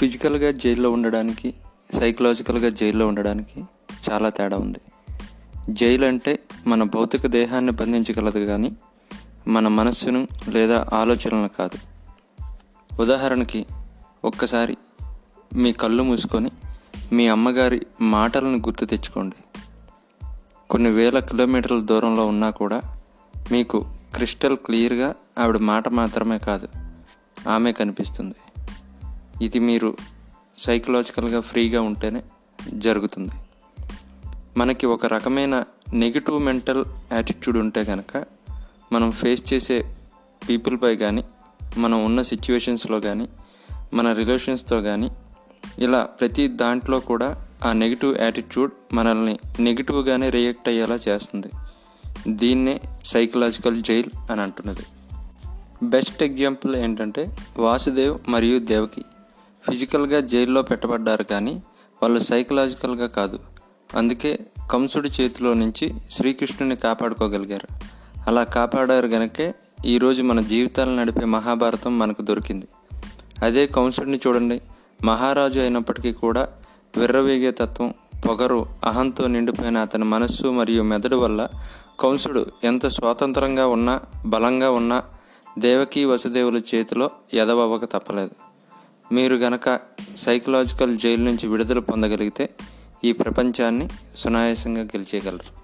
ఫిజికల్గా జైల్లో ఉండడానికి సైకలాజికల్గా జైల్లో ఉండడానికి చాలా తేడా ఉంది. జైలు అంటే మన భౌతిక దేహాన్ని బంధించగలదు కానీ మన మనస్సును లేదా ఆలోచనలు కాదు. ఉదాహరణకి ఒక్కసారి మీ కళ్ళు మూసుకొని మీ అమ్మగారి మాటలను గుర్తు తెచ్చుకోండి. కొన్ని వేల కిలోమీటర్ల దూరంలో ఉన్నా కూడా మీకు క్రిస్టల్ క్లియర్గా ఆవిడ మాట మాత్రమే కాదు ఆమె కనిపిస్తుంది. ఇది మీరు సైకలాజికల్గా ఫ్రీగా ఉంటేనే జరుగుతుంది. మనకి ఒక రకమైన నెగిటివ్ మెంటల్ యాటిట్యూడ్ ఉంటే కనుక మనం ఫేస్ చేసే పీపుల్పై కానీ మనం ఉన్న సిచ్యువేషన్స్లో కానీ మన రిలేషన్స్తో కానీ ఇలా ప్రతి దాంట్లో కూడా ఆ నెగిటివ్ యాటిట్యూడ్ మనల్ని నెగిటివ్గానే రియాక్ట్ అయ్యేలా చేస్తుంది. దీన్నే సైకలాజికల్ జైల్ అని అంటున్నది. బెస్ట్ ఎగ్జాంపుల్ ఏంటంటే వాసుదేవ్ మరియు దేవకి. ఫిజికల్గా జైల్లో పెట్టబడ్డారు కానీ వాళ్ళు సైకలాజికల్గా కాదు. అందుకే కంసుడి చేతిలో నుంచి శ్రీకృష్ణుని కాపాడుకోగలిగారు. అలా కాపాడారు గనకే ఈరోజు మన జీవితాలను నడిపే మహాభారతం మనకు దొరికింది. అదే కంసుడిని చూడండి. మహారాజు అయినప్పటికీ కూడా విర్రవేగే తత్వం పొగరు అహంతో నిండిపోయిన అతని మనస్సు మరియు మెదడు వల్ల కంసుడు ఎంత స్వాతంత్రంగా ఉన్నా బలంగా ఉన్నా దేవకీ వసుదేవుల చేతిలో ఎదవవ్వక తప్పలేదు. మీరు గనక సైకలాజికల్ జైలు నుంచి విడుదల పొందగలిగితే ఈ ప్రపంచాన్ని సునాయాసంగా గెలిచేయగలరు.